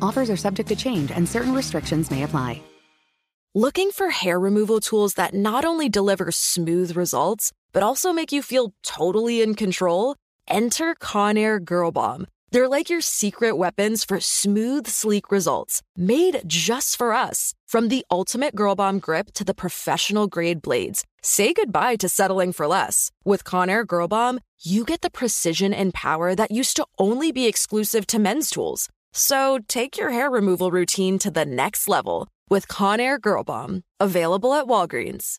Offers are subject to change and certain restrictions may apply. Looking for hair removal tools that not only deliver smooth results, but also make you feel totally in control? Enter Conair Girl Bomb. They're like your secret weapons for smooth, sleek results, made just for us. From the ultimate Girl Bomb grip to the professional grade blades, say goodbye to settling for less. With Conair Girl Bomb, you get the precision and power that used to only be exclusive to men's tools. So take your hair removal routine to the next level with Conair Girl Bomb. Available at Walgreens.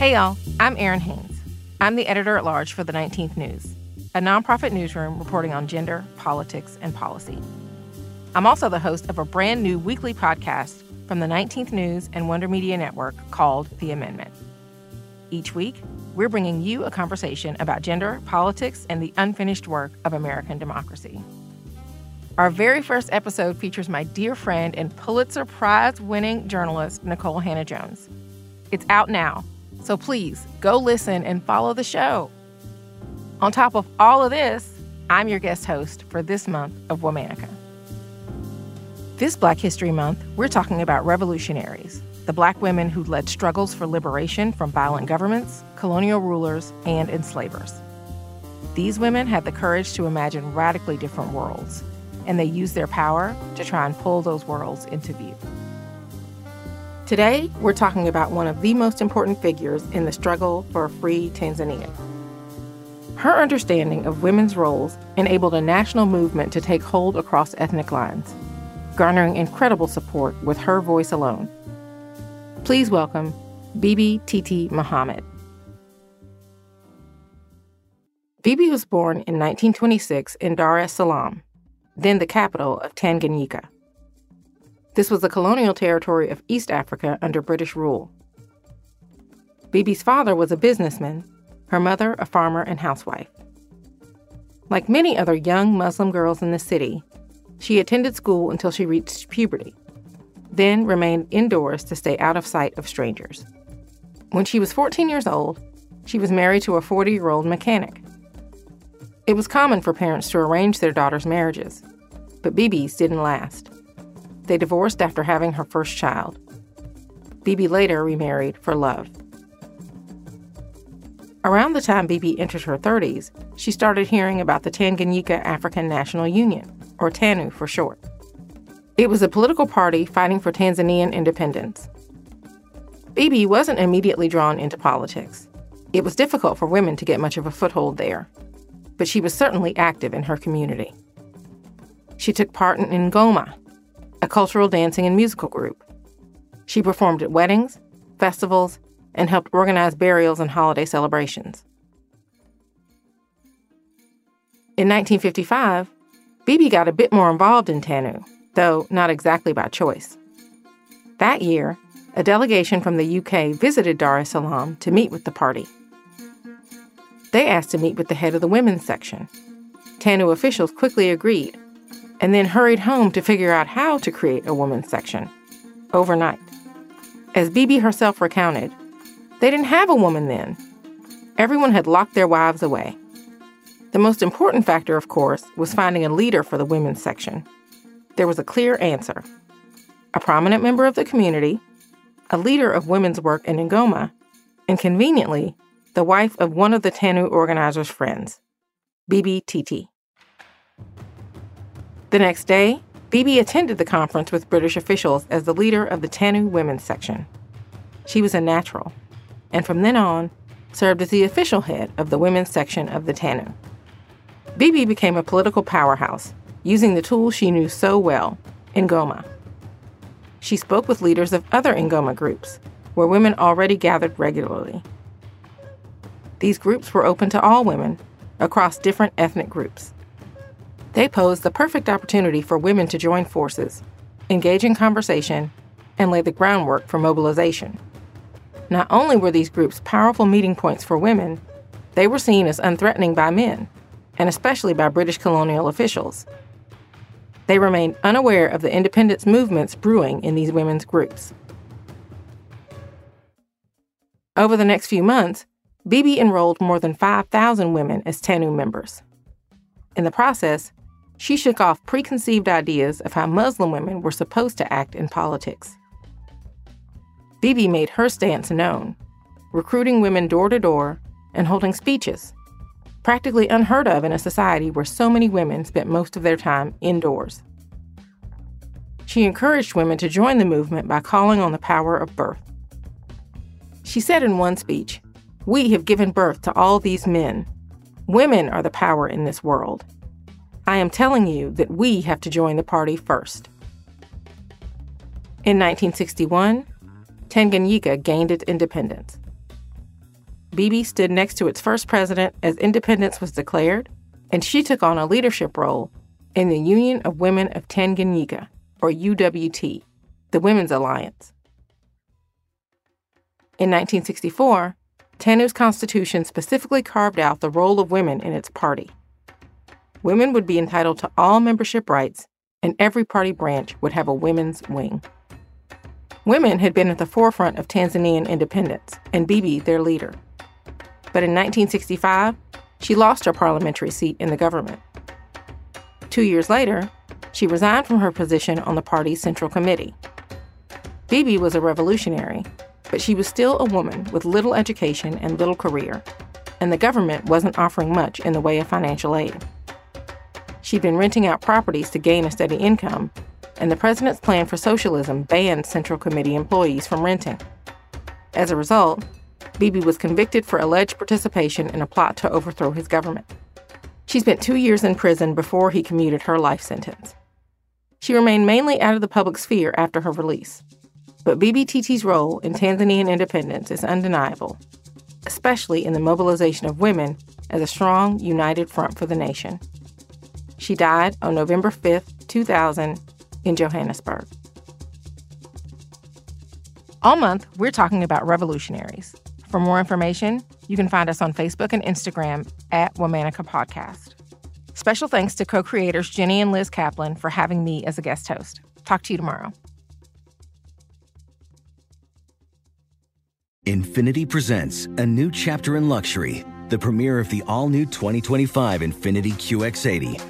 Hey, y'all, I'm Errin Haynes. I'm the editor at large for the 19th News, a nonprofit newsroom reporting on gender, politics, and policy. I'm also the host of a brand new weekly podcast from the 19th News and Wonder Media Network called The Amendment. Each week, we're bringing you a conversation about gender, politics, and the unfinished work of American democracy. Our very first episode features my dear friend and Pulitzer Prize winning journalist, Nikole Hannah-Jones. It's out now so please go listen and follow the show. On top of all of this, I'm your guest host for this month of Womanica. This Black History Month, we're talking about revolutionaries, the black women who led struggles for liberation from violent governments, colonial rulers, and enslavers. These women had the courage to imagine radically different worlds, and they used their power to try and pull those worlds into view. Today, we're talking about one of the most important figures in the struggle for a free Tanzania. Her understanding of women's roles enabled a national movement to take hold across ethnic lines, garnering incredible support with her voice alone. Please welcome Bibi Titi Mohamed. Bibi was born in 1926 in Dar es Salaam, then the capital of Tanganyika. This was the colonial territory of East Africa under British rule. Bibi's father was a businessman, her mother a farmer and housewife. Like many other young Muslim girls in the city, she attended school until she reached puberty, then remained indoors to stay out of sight of strangers. When she was 14 years old, she was married to a 40 year old mechanic. It was common for parents to arrange their daughters' marriages, but Bibi's didn't last. They divorced after having her first child. Bibi later remarried for love. Around the time Bibi entered her 30s, she started hearing about the Tanganyika African National Union, or TANU for short. It was a political party fighting for Tanzanian independence. Bibi wasn't immediately drawn into politics. It was difficult for women to get much of a foothold there, but she was certainly active in her community. She took part in Ngoma, a cultural dancing and musical group, She performed at weddings, festivals, and helped organize burials and holiday celebrations. In 1955, Bibi got a bit more involved in TANU, though not exactly by choice. That year, a delegation from the UK visited Dar es Salaam to meet with the party. They asked to meet with the head of the women's section. TANU officials quickly agreed and then hurried home to figure out how to create a women's section overnight. As Bibi herself recounted, they didn't have a woman then. Everyone had locked their wives away. The most important factor, of course, was finding a leader for the women's section. There was a clear answer a prominent member of the community, a leader of women's work in Ngoma, and conveniently, the wife of one of the TANU organizers' friends, Bibi Titi. The next day, Bibi attended the conference with British officials as the leader of the TANU women's section. She was a natural, and from then on, served as the official head of the women's section of the TANU. Bibi became a political powerhouse, using the tools she knew so well, Ngoma. She spoke with leaders of other Ngoma groups, where women already gathered regularly. These groups were open to all women across different ethnic groups. They posed the perfect opportunity for women to join forces, engage in conversation, and lay the groundwork for mobilization. Not only were these groups powerful meeting points for women, they were seen as unthreatening by men, and especially by British colonial officials. They remained unaware of the independence movements brewing in these women's groups. Over the next few months, Bibi enrolled more than 5,000 women as TANU members. In the process, she shook off preconceived ideas of how Muslim women were supposed to act in politics. Bibi made her stance known, recruiting women door to door and holding speeches, practically unheard of in a society where so many women spent most of their time indoors. She encouraged women to join the movement by calling on the power of birth. She said in one speech, We have given birth to all these men. Women are the power in this world. I am telling you that we have to join the party first. In 1961, Tanganyika gained its independence. Bibi stood next to its first president as independence was declared, and she took on a leadership role in the Union of Women of Tanganyika, or UWT, the Women's Alliance. In 1964, TANU's constitution specifically carved out the role of women in its party women would be entitled to all membership rights, and every party branch would have a women's wing. Women had been at the forefront of Tanzanian independence, and Bibi their leader. But in 1965, she lost her parliamentary seat in the government. Two years later, she resigned from her position on the party's Central Committee. Bibi was a revolutionary, but she was still a woman with little education and little career, and the government wasn't offering much in the way of financial aid. She'd been renting out properties to gain a steady income, and the president's plan for socialism banned Central Committee employees from renting. As a result, Bibi was convicted for alleged participation in a plot to overthrow his government. She spent two years in prison before he commuted her life sentence. She remained mainly out of the public sphere after her release. But Bibi Titi's role in Tanzanian independence is undeniable, especially in the mobilization of women as a strong, united front for the nation. She died on November 5th, 2000, in Johannesburg. All month, we're talking about revolutionaries. For more information, you can find us on Facebook and Instagram at Womanica Podcast. Special thanks to co creators Jenny and Liz Kaplan for having me as a guest host. Talk to you tomorrow. Infiniti presents a new chapter in luxury, the premiere of the all new 2025 Infiniti QX80